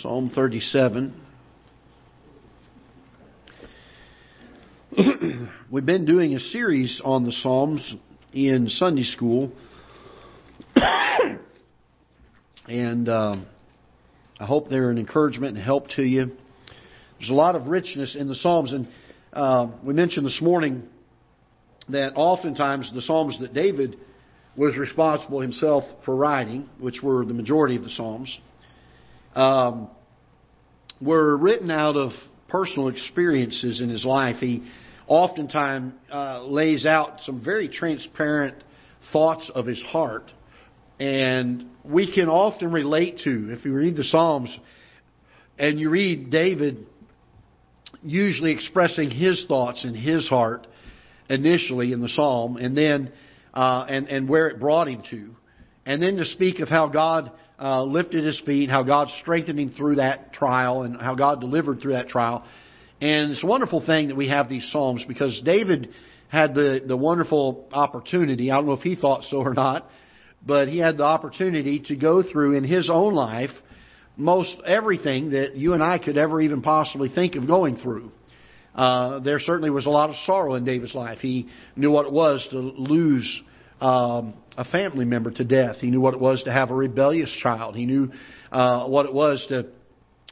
Psalm 37. We've been doing a series on the Psalms in Sunday school. and uh, I hope they're an encouragement and help to you. There's a lot of richness in the Psalms. And uh, we mentioned this morning that oftentimes the Psalms that David was responsible himself for writing, which were the majority of the Psalms, um, were written out of personal experiences in his life. He oftentimes uh, lays out some very transparent thoughts of his heart. And we can often relate to, if you read the Psalms and you read David usually expressing his thoughts in his heart initially in the Psalm, and then uh, and and where it brought him to, and then to speak of how God uh, lifted his feet, how God strengthened him through that trial, and how God delivered through that trial. And it's a wonderful thing that we have these Psalms because David had the, the wonderful opportunity, I don't know if he thought so or not, but he had the opportunity to go through in his own life most everything that you and I could ever even possibly think of going through. Uh, there certainly was a lot of sorrow in David's life. He knew what it was to lose um, a family member to death. He knew what it was to have a rebellious child. He knew uh, what it was to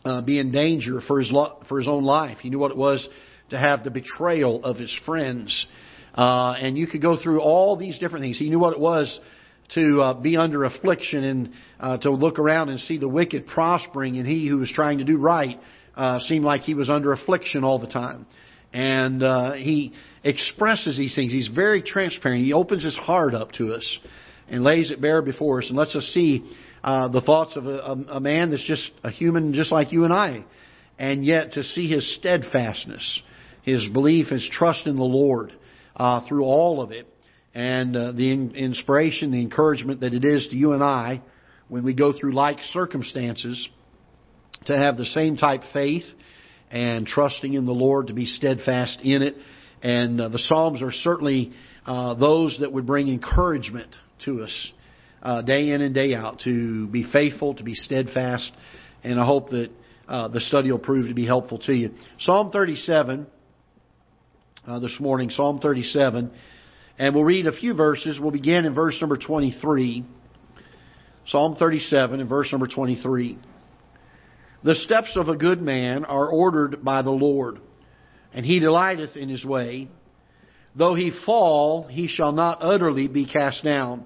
uh, be in danger for his lo- for his own life. He knew what it was to have the betrayal of his friends. Uh, and you could go through all these different things. He knew what it was to uh, be under affliction and uh, to look around and see the wicked prospering, and he who was trying to do right uh, seemed like he was under affliction all the time. And uh, he expresses these things. He's very transparent. He opens his heart up to us and lays it bare before us and lets us see uh, the thoughts of a, a man that's just a human, just like you and I. And yet to see his steadfastness, his belief, his trust in the Lord uh, through all of it, and uh, the in- inspiration, the encouragement that it is to you and I when we go through like circumstances to have the same type faith and trusting in the Lord to be steadfast in it. And uh, the Psalms are certainly uh, those that would bring encouragement to us uh, day in and day out to be faithful, to be steadfast. And I hope that uh, the study will prove to be helpful to you. Psalm 37 uh, this morning, Psalm 37. And we'll read a few verses. We'll begin in verse number 23. Psalm 37 and verse number 23. The steps of a good man are ordered by the Lord, and he delighteth in his way. Though he fall, he shall not utterly be cast down,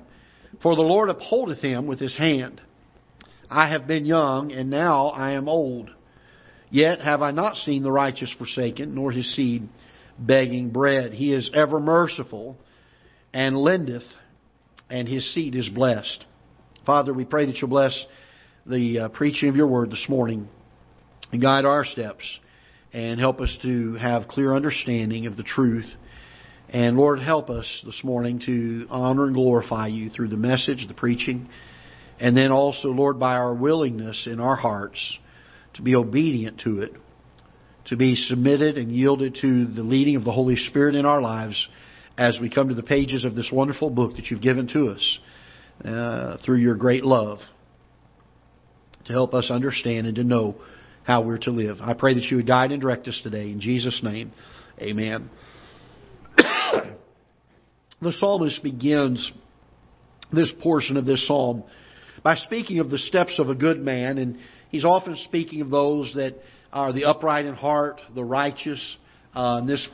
for the Lord upholdeth him with his hand. I have been young, and now I am old. Yet have I not seen the righteous forsaken, nor his seed begging bread. He is ever merciful, and lendeth, and his seed is blessed. Father, we pray that you'll bless the uh, preaching of your word this morning and guide our steps and help us to have clear understanding of the truth. And Lord, help us this morning to honor and glorify you through the message, the preaching, and then also, Lord, by our willingness in our hearts to be obedient to it, to be submitted and yielded to the leading of the Holy Spirit in our lives as we come to the pages of this wonderful book that you've given to us uh, through your great love to help us understand and to know how we're to live. I pray that you would guide and direct us today. In Jesus' name, amen. the psalmist begins this portion of this psalm by speaking of the steps of a good man, and he's often speaking of those that are the upright in heart, the righteous. Uh, in this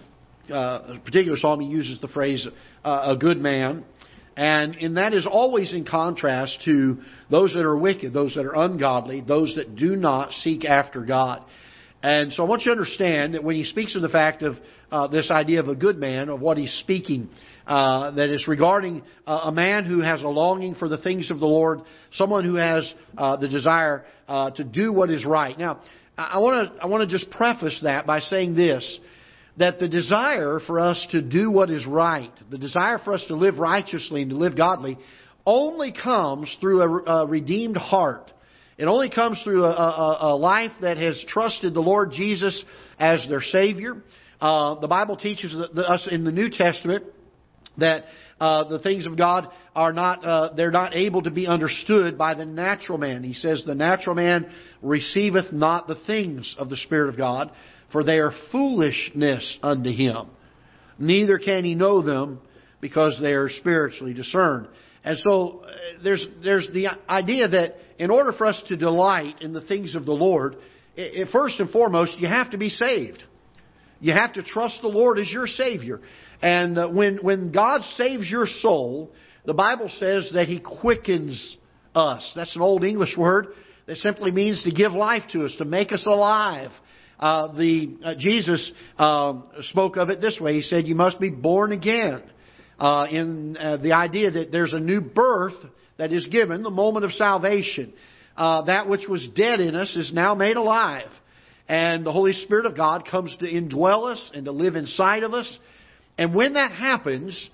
uh, particular psalm, he uses the phrase uh, "a good man." And, and that is always in contrast to those that are wicked, those that are ungodly, those that do not seek after God. And so I want you to understand that when he speaks of the fact of uh, this idea of a good man, of what he's speaking, uh, that is regarding uh, a man who has a longing for the things of the Lord, someone who has uh, the desire uh, to do what is right. Now, I want to I want to just preface that by saying this that the desire for us to do what is right, the desire for us to live righteously and to live godly, only comes through a, a redeemed heart. It only comes through a, a, a, life that has trusted the Lord Jesus as their Savior. Uh, the Bible teaches us in the New Testament that uh, the things of God are not uh, they're not able to be understood by the natural man. He says the natural man receiveth not the things of the Spirit of God, for they are foolishness unto him. Neither can he know them because they are spiritually discerned. And so uh, there's there's the idea that in order for us to delight in the things of the Lord, it, it, first and foremost you have to be saved. You have to trust the Lord as your Savior. And uh, when, when God saves your soul, the Bible says that He quickens us. That's an old English word that simply means to give life to us, to make us alive. Uh, the uh, Jesus uh, spoke of it this way. He said, "You must be born again." Uh, in uh, the idea that there's a new birth that is given, the moment of salvation. that which was dead in us is now made alive, and the Holy Spirit of God comes to indwell us and to live inside of us. And when that happens,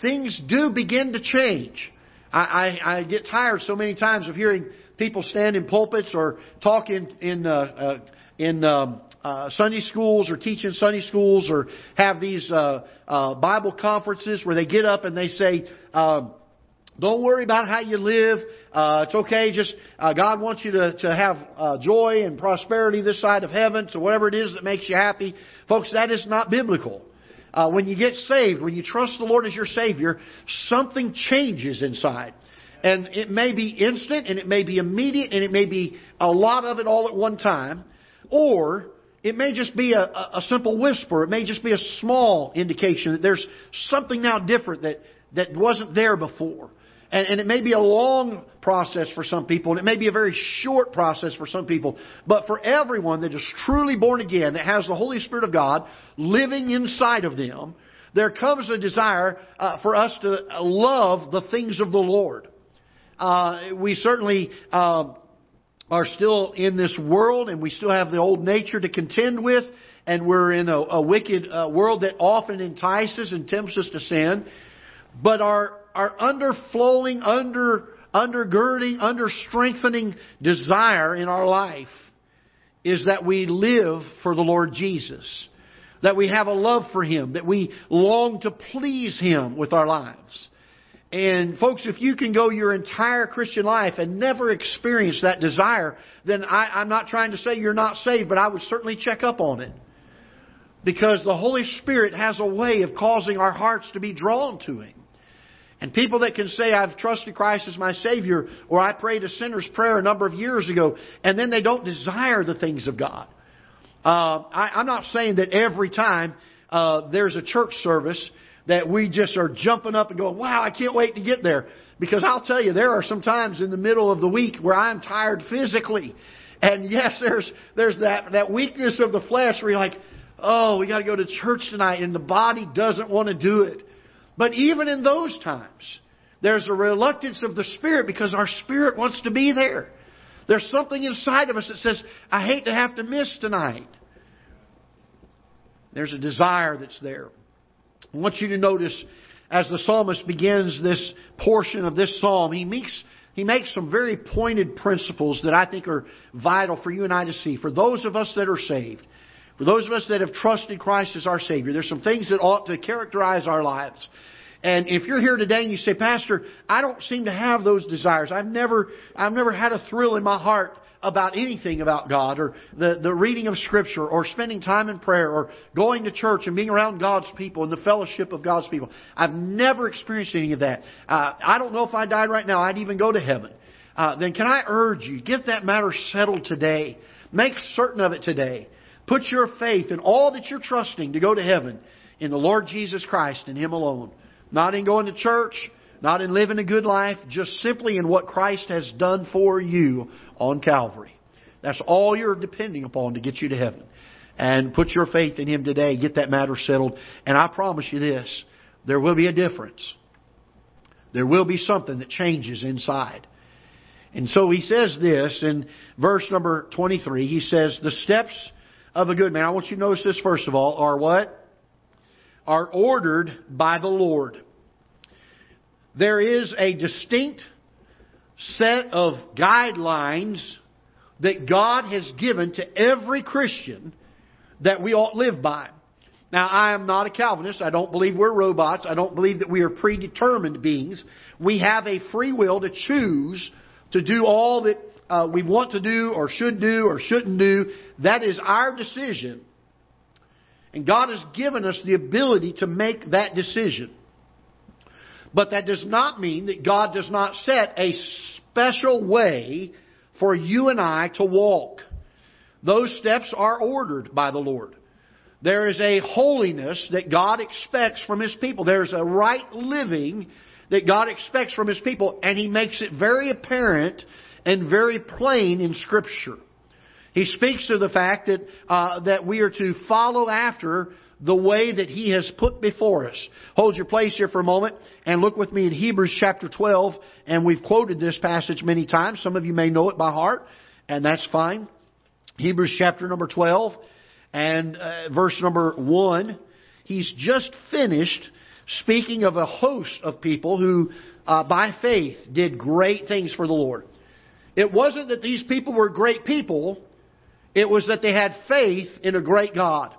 things do begin to change. I, I, I get tired so many times of hearing people stand in pulpits or talk in in uh, uh, in um, uh, Sunday schools or teach in Sunday schools or have these uh, uh, Bible conferences where they get up and they say, um, "Don't worry about how you live. Uh, it's okay. Just uh, God wants you to to have uh, joy and prosperity this side of heaven. So whatever it is that makes you happy, folks, that is not biblical." Uh, when you get saved, when you trust the Lord as your Savior, something changes inside. And it may be instant, and it may be immediate, and it may be a lot of it all at one time. Or it may just be a, a simple whisper. It may just be a small indication that there's something now different that, that wasn't there before. And, and, it may be a long process for some people, and it may be a very short process for some people. But for everyone that is truly born again, that has the Holy Spirit of God living inside of them, there comes a desire uh, for us to love the things of the Lord. Uh, we certainly uh, are still in this world, and we still have the old nature to contend with, and we're in a, a wicked uh, world that often entices and tempts us to sin. But our our underflowing, under, undergirding, under strengthening desire in our life is that we live for the Lord Jesus. That we have a love for Him. That we long to please Him with our lives. And folks, if you can go your entire Christian life and never experience that desire, then I, am not trying to say you're not saved, but I would certainly check up on it. Because the Holy Spirit has a way of causing our hearts to be drawn to Him. And people that can say, I've trusted Christ as my Savior, or I prayed a sinner's prayer a number of years ago, and then they don't desire the things of God. Uh, I, I'm not saying that every time uh, there's a church service that we just are jumping up and going, wow, I can't wait to get there. Because I'll tell you, there are some times in the middle of the week where I'm tired physically. And yes, there's, there's that, that weakness of the flesh where you're like, oh, we gotta go to church tonight, and the body doesn't want to do it. But even in those times, there's a reluctance of the Spirit because our Spirit wants to be there. There's something inside of us that says, I hate to have to miss tonight. There's a desire that's there. I want you to notice as the psalmist begins this portion of this psalm, he makes, he makes some very pointed principles that I think are vital for you and I to see. For those of us that are saved, for those of us that have trusted Christ as our Savior, there's some things that ought to characterize our lives. And if you're here today and you say, Pastor, I don't seem to have those desires. I've never, I've never had a thrill in my heart about anything about God or the, the reading of Scripture or spending time in prayer or going to church and being around God's people and the fellowship of God's people. I've never experienced any of that. Uh, I don't know if I died right now, I'd even go to heaven. Uh, then can I urge you, get that matter settled today. Make certain of it today. Put your faith in all that you're trusting to go to heaven in the Lord Jesus Christ and Him alone. Not in going to church, not in living a good life, just simply in what Christ has done for you on Calvary. That's all you're depending upon to get you to heaven. And put your faith in Him today. Get that matter settled. And I promise you this there will be a difference. There will be something that changes inside. And so he says this in verse number 23. He says, The steps of a good man. I want you to notice this first of all are what? Are ordered by the Lord. There is a distinct set of guidelines that God has given to every Christian that we ought to live by. Now, I am not a Calvinist. I don't believe we're robots. I don't believe that we are predetermined beings. We have a free will to choose to do all that uh, we want to do or should do or shouldn't do. That is our decision. And God has given us the ability to make that decision. But that does not mean that God does not set a special way for you and I to walk. Those steps are ordered by the Lord. There is a holiness that God expects from His people. There's a right living that God expects from His people, and He makes it very apparent and very plain in Scripture. He speaks to the fact that, uh, that we are to follow after the way that He has put before us. Hold your place here for a moment and look with me in Hebrews chapter 12. And we've quoted this passage many times. Some of you may know it by heart, and that's fine. Hebrews chapter number 12 and uh, verse number 1. He's just finished speaking of a host of people who, uh, by faith, did great things for the Lord. It wasn't that these people were great people, it was that they had faith in a great God.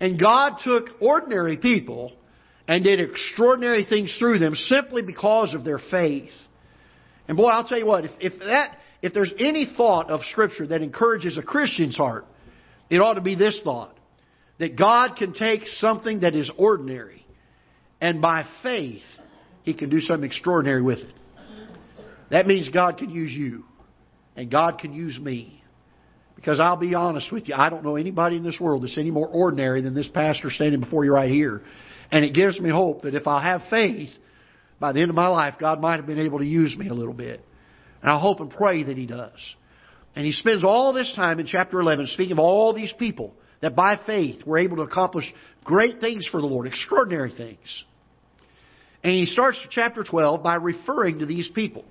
And God took ordinary people and did extraordinary things through them simply because of their faith. And boy, I'll tell you what, if, if that, if there's any thought of Scripture that encourages a Christian's heart, it ought to be this thought. That God can take something that is ordinary and by faith, He can do something extraordinary with it. That means God can use you and God can use me. Because I'll be honest with you, I don't know anybody in this world that's any more ordinary than this pastor standing before you right here. And it gives me hope that if I have faith, by the end of my life, God might have been able to use me a little bit. And I hope and pray that He does. And He spends all this time in chapter 11 speaking of all these people that by faith were able to accomplish great things for the Lord, extraordinary things. And He starts chapter 12 by referring to these people.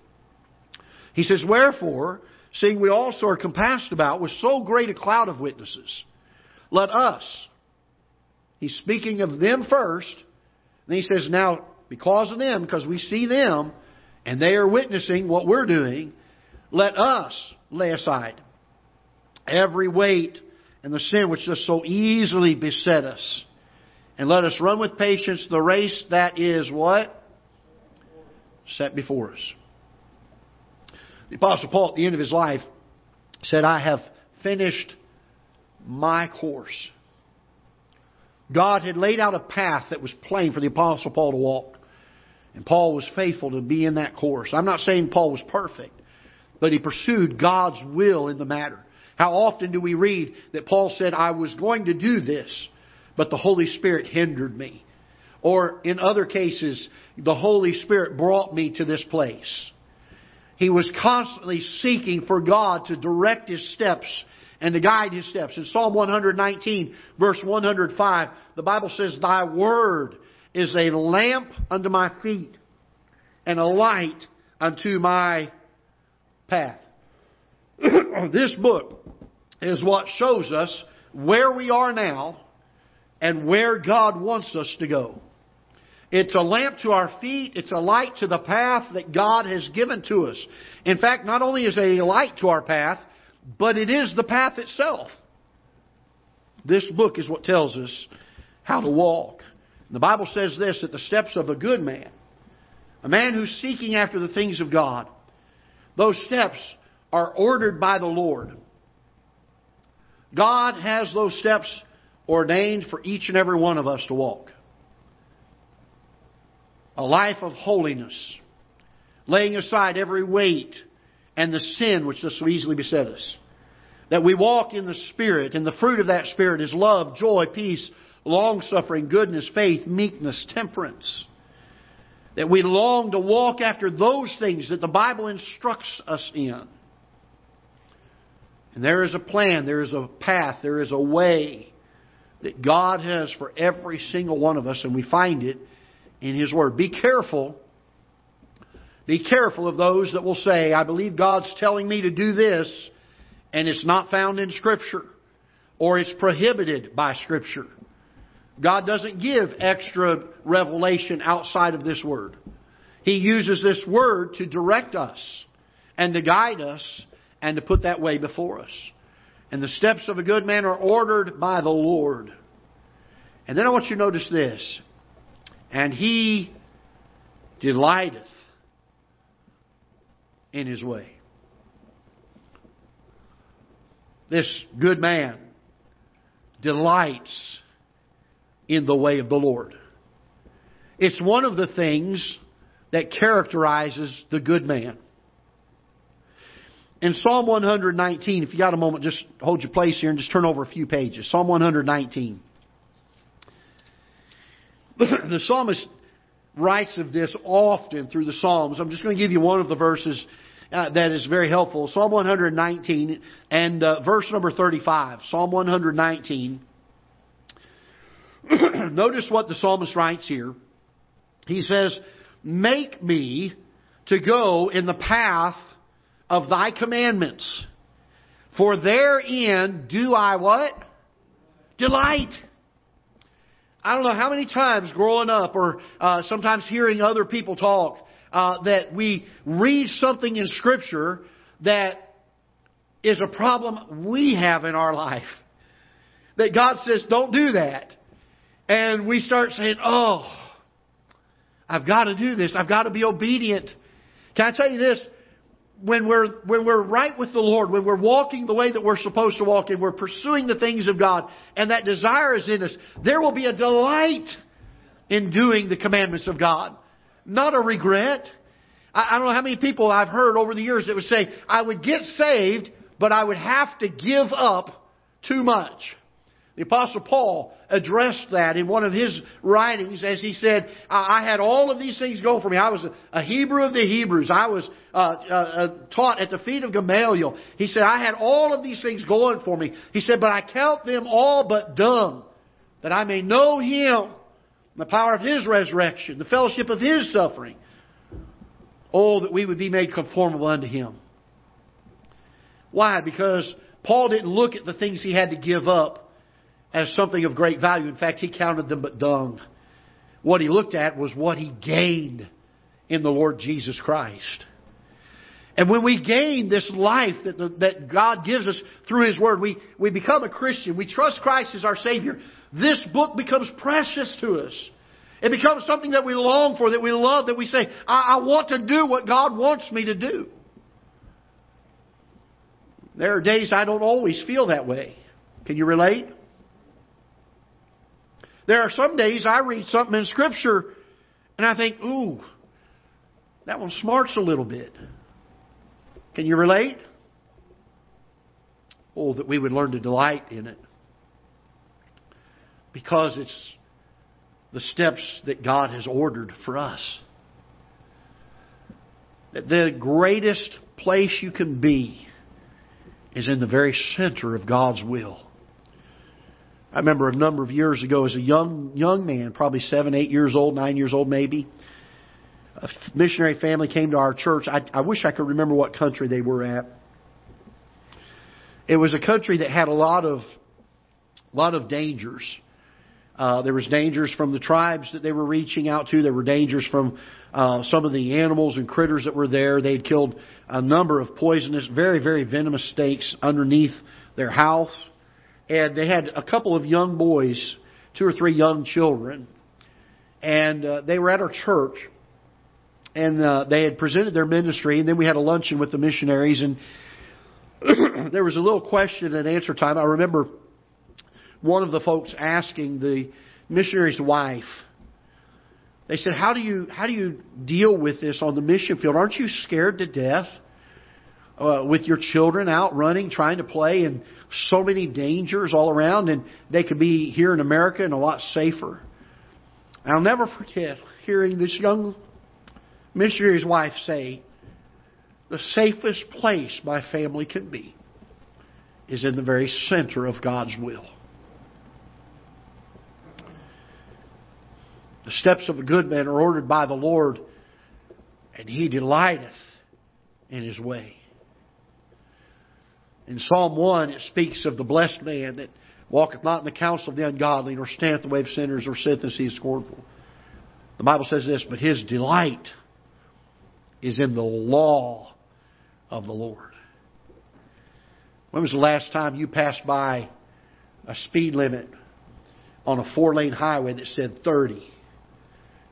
He says, Wherefore, seeing we also are compassed about with so great a cloud of witnesses. Let us, he's speaking of them first, then he says, now, because of them, because we see them, and they are witnessing what we're doing, let us lay aside every weight and the sin which does so easily beset us. And let us run with patience the race that is what? Set before us. The Apostle Paul, at the end of his life, said, I have finished my course. God had laid out a path that was plain for the Apostle Paul to walk. And Paul was faithful to be in that course. I'm not saying Paul was perfect, but he pursued God's will in the matter. How often do we read that Paul said, I was going to do this, but the Holy Spirit hindered me? Or in other cases, the Holy Spirit brought me to this place. He was constantly seeking for God to direct his steps and to guide his steps. In Psalm 119, verse 105, the Bible says, Thy word is a lamp unto my feet and a light unto my path. this book is what shows us where we are now and where God wants us to go. It's a lamp to our feet. It's a light to the path that God has given to us. In fact, not only is it a light to our path, but it is the path itself. This book is what tells us how to walk. The Bible says this that the steps of a good man, a man who's seeking after the things of God, those steps are ordered by the Lord. God has those steps ordained for each and every one of us to walk a life of holiness, laying aside every weight and the sin which does so easily beset us. That we walk in the Spirit, and the fruit of that Spirit is love, joy, peace, long suffering, goodness, faith, meekness, temperance. That we long to walk after those things that the Bible instructs us in. And there is a plan, there is a path, there is a way that God has for every single one of us, and we find it in His Word. Be careful. Be careful of those that will say, I believe God's telling me to do this, and it's not found in Scripture, or it's prohibited by Scripture. God doesn't give extra revelation outside of this Word. He uses this Word to direct us and to guide us and to put that way before us. And the steps of a good man are ordered by the Lord. And then I want you to notice this. And he delighteth in his way. This good man delights in the way of the Lord. It's one of the things that characterizes the good man. In Psalm 119, if you got a moment, just hold your place here and just turn over a few pages. Psalm 119. the psalmist writes of this often through the Psalms. I'm just going to give you one of the verses uh, that is very helpful. Psalm 119 and uh, verse number 35. Psalm 119. Notice what the psalmist writes here. He says, Make me to go in the path of thy commandments. For therein do I what? Delight. I don't know how many times growing up or uh, sometimes hearing other people talk uh, that we read something in Scripture that is a problem we have in our life. That God says, don't do that. And we start saying, oh, I've got to do this. I've got to be obedient. Can I tell you this? When we're, when we're right with the Lord, when we're walking the way that we're supposed to walk and we're pursuing the things of God and that desire is in us, there will be a delight in doing the commandments of God. Not a regret. I, I don't know how many people I've heard over the years that would say, I would get saved, but I would have to give up too much. The Apostle Paul addressed that in one of his writings as he said, I had all of these things go for me. I was a Hebrew of the Hebrews. I was uh, uh, uh, taught at the feet of Gamaliel. He said, I had all of these things going for me. He said, but I count them all but dung, that I may know Him, the power of His resurrection, the fellowship of His suffering. Oh, that we would be made conformable unto Him. Why? Because Paul didn't look at the things he had to give up as something of great value. In fact, he counted them but dung. What he looked at was what he gained in the Lord Jesus Christ. And when we gain this life that, the, that God gives us through His Word, we, we become a Christian. We trust Christ as our Savior. This book becomes precious to us. It becomes something that we long for, that we love, that we say, I, I want to do what God wants me to do. There are days I don't always feel that way. Can you relate? There are some days I read something in Scripture and I think, ooh, that one smarts a little bit. Can you relate? Oh, that we would learn to delight in it. Because it's the steps that God has ordered for us. That the greatest place you can be is in the very center of God's will. I remember a number of years ago as a young young man, probably seven, eight years old, nine years old maybe. A missionary family came to our church. I, I wish I could remember what country they were at. It was a country that had a lot of lot of dangers. Uh, there was dangers from the tribes that they were reaching out to. There were dangers from uh, some of the animals and critters that were there. They had killed a number of poisonous, very, very venomous snakes underneath their house and they had a couple of young boys, two or three young children, and uh, they were at our church, and uh, they had presented their ministry, and then we had a luncheon with the missionaries, and there was a little question and answer time. I remember one of the folks asking the missionary's wife. They said, "How do you how do you deal with this on the mission field? Aren't you scared to death?" Uh, with your children out running, trying to play, and so many dangers all around, and they could be here in America and a lot safer. I'll never forget hearing this young missionary's wife say, The safest place my family can be is in the very center of God's will. The steps of a good man are ordered by the Lord, and he delighteth in his way. In Psalm 1, it speaks of the blessed man that walketh not in the counsel of the ungodly, nor standeth the way of sinners, nor sitteth in the scornful. The Bible says this, but his delight is in the law of the Lord. When was the last time you passed by a speed limit on a four lane highway that said 30.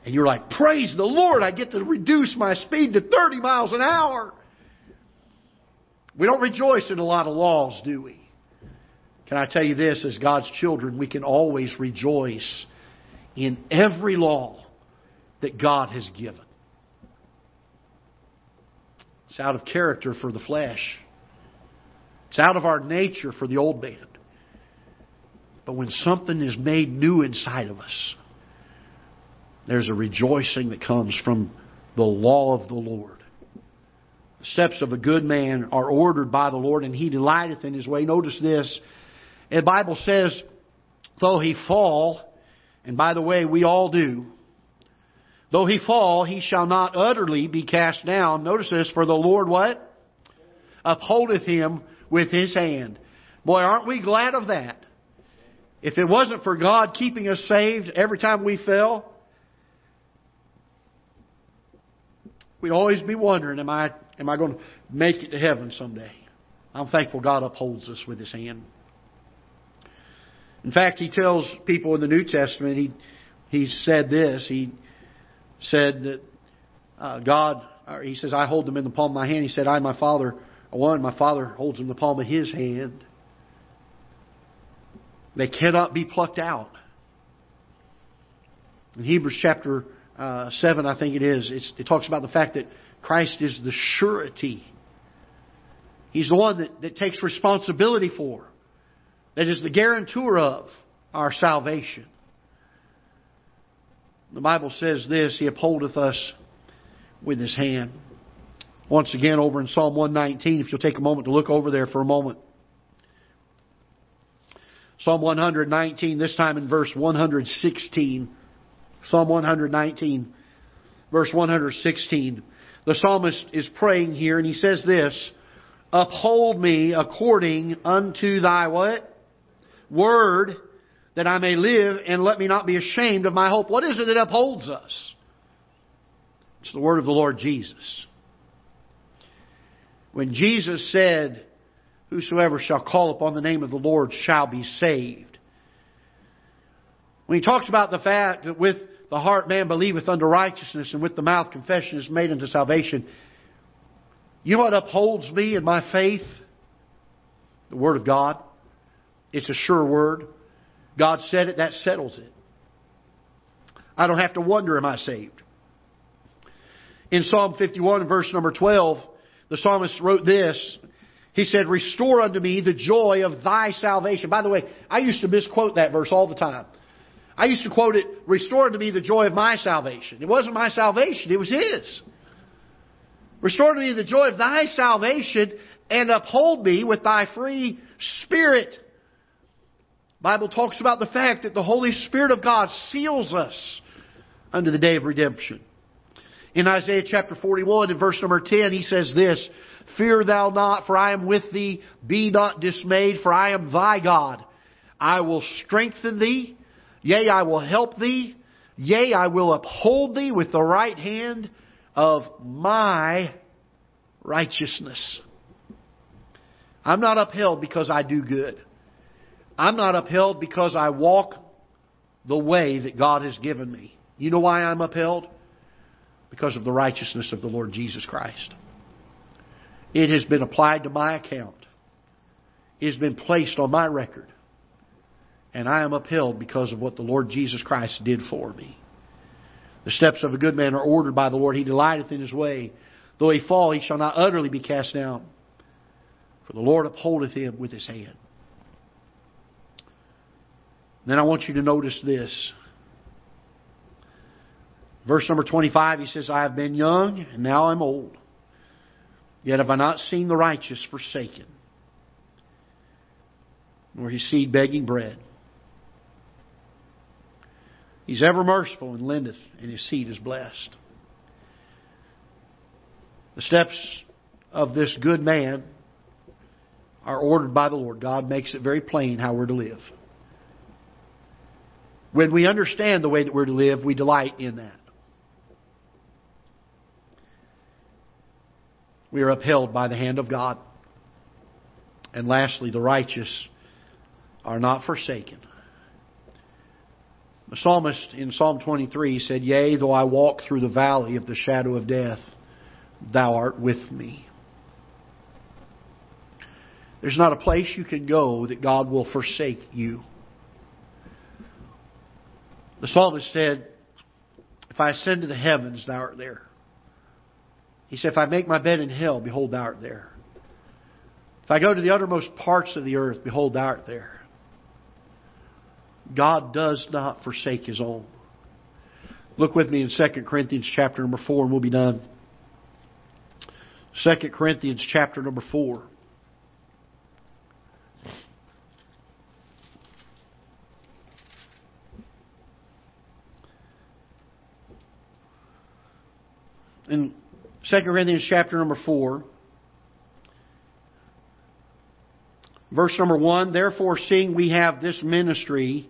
And you're like, praise the Lord, I get to reduce my speed to 30 miles an hour. We don't rejoice in a lot of laws, do we? Can I tell you this, as God's children, we can always rejoice in every law that God has given. It's out of character for the flesh. It's out of our nature for the old man. But when something is made new inside of us, there's a rejoicing that comes from the law of the Lord. Steps of a good man are ordered by the Lord, and he delighteth in his way. Notice this. The Bible says, though he fall, and by the way, we all do, though he fall, he shall not utterly be cast down. Notice this, for the Lord what? Upholdeth him with his hand. Boy, aren't we glad of that? If it wasn't for God keeping us saved every time we fell, we'd always be wondering, am I, am I going to make it to heaven someday? I'm thankful God upholds us with His hand. In fact, He tells people in the New Testament, He, he said this, He said that uh, God, He says, I hold them in the palm of my hand. He said, I my Father one. My Father holds them in the palm of His hand. They cannot be plucked out. In Hebrews chapter uh, 7, I think it is, it talks about the fact that Christ is the surety. He's the one that, that takes responsibility for, that is the guarantor of our salvation. The Bible says this He upholdeth us with His hand. Once again, over in Psalm 119, if you'll take a moment to look over there for a moment. Psalm 119, this time in verse 116. Psalm 119, verse 116. The psalmist is praying here and he says this, Uphold me according unto thy what? Word, that I may live and let me not be ashamed of my hope. What is it that upholds us? It's the word of the Lord Jesus. When Jesus said, Whosoever shall call upon the name of the Lord shall be saved. When he talks about the fact that with the heart man believeth unto righteousness, and with the mouth confession is made unto salvation, you know what upholds me in my faith? The Word of God. It's a sure word. God said it, that settles it. I don't have to wonder, am I saved? In Psalm 51, verse number 12, the psalmist wrote this he said, Restore unto me the joy of thy salvation. By the way, I used to misquote that verse all the time. I used to quote it, Restore to me the joy of my salvation. It wasn't my salvation, it was His. Restore to me the joy of thy salvation and uphold me with thy free spirit. Bible talks about the fact that the Holy Spirit of God seals us unto the day of redemption. In Isaiah chapter 41 and verse number 10, he says this, Fear thou not, for I am with thee. Be not dismayed, for I am thy God. I will strengthen thee. Yea, I will help thee. Yea, I will uphold thee with the right hand of my righteousness. I'm not upheld because I do good. I'm not upheld because I walk the way that God has given me. You know why I'm upheld? Because of the righteousness of the Lord Jesus Christ. It has been applied to my account. It has been placed on my record. And I am upheld because of what the Lord Jesus Christ did for me. The steps of a good man are ordered by the Lord. He delighteth in his way. Though he fall, he shall not utterly be cast down. For the Lord upholdeth him with his hand. Then I want you to notice this. Verse number 25, he says, I have been young, and now I'm old. Yet have I not seen the righteous forsaken, nor his seed begging bread. He's ever merciful and lendeth, and his seed is blessed. The steps of this good man are ordered by the Lord. God makes it very plain how we're to live. When we understand the way that we're to live, we delight in that. we are upheld by the hand of God. And lastly, the righteous are not forsaken, The psalmist in Psalm 23 said, Yea, though I walk through the valley of the shadow of death, thou art with me. There's not a place you can go that God will forsake you. The psalmist said, If I ascend to the heavens, thou art there. He said, If I make my bed in hell, behold, thou art there. If I go to the uttermost parts of the earth, behold, thou art there. God does not forsake His own. Look with me in 2 Corinthians chapter number 4 and we'll be done. 2 Corinthians chapter number 4. In 2 Corinthians chapter number 4, verse number 1, Therefore, seeing we have this ministry,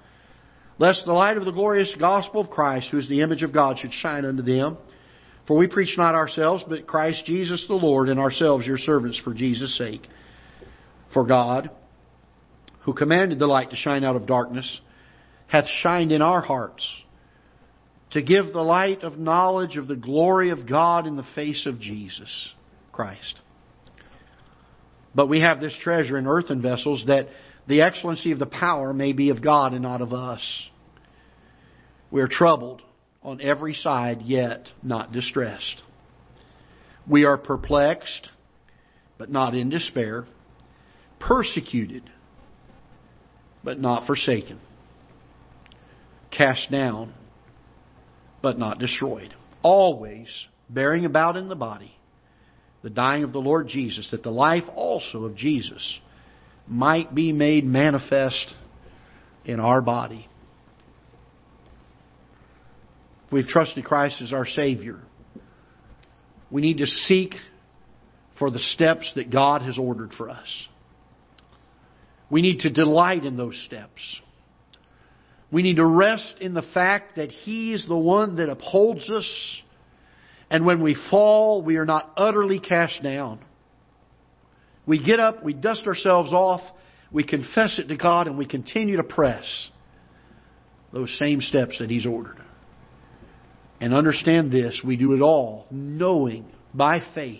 lest the light of the glorious gospel of Christ, who is the image of God, should shine unto them. For we preach not ourselves, but Christ Jesus the Lord, and ourselves your servants for Jesus' sake. For God, who commanded the light to shine out of darkness, hath shined in our hearts to give the light of knowledge of the glory of God in the face of Jesus. Christ. But we have this treasure in earthen vessels that the excellency of the power may be of God and not of us. We are troubled on every side, yet not distressed. We are perplexed, but not in despair. Persecuted, but not forsaken. Cast down, but not destroyed. Always bearing about in the body the dying of the Lord Jesus, that the life also of Jesus might be made manifest in our body. We've trusted Christ as our Savior, we need to seek for the steps that God has ordered for us. We need to delight in those steps. We need to rest in the fact that He is the one that upholds us and when we fall, we are not utterly cast down. We get up, we dust ourselves off, we confess it to God, and we continue to press those same steps that He's ordered. And understand this we do it all knowing by faith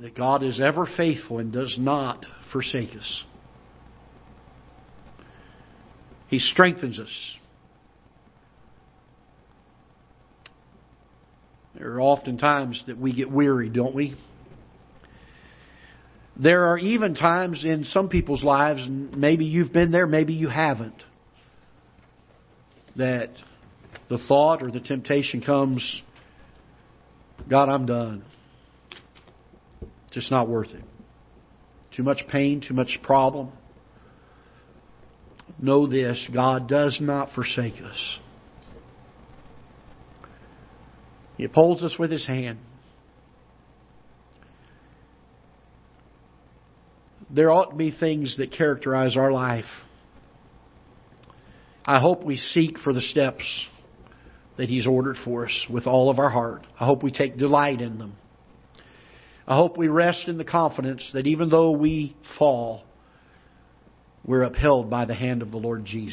that God is ever faithful and does not forsake us. He strengthens us. There are often times that we get weary, don't we? There are even times in some people's lives, and maybe you've been there, maybe you haven't, that the thought or the temptation comes, God, I'm done. Just not worth it. Too much pain, too much problem. Know this God does not forsake us. He upholds us with His hand. There ought to be things that characterize our life. I hope we seek for the steps that He's ordered for us with all of our heart. I hope we take delight in them. I hope we rest in the confidence that even though we fall, we're upheld by the hand of the Lord Jesus.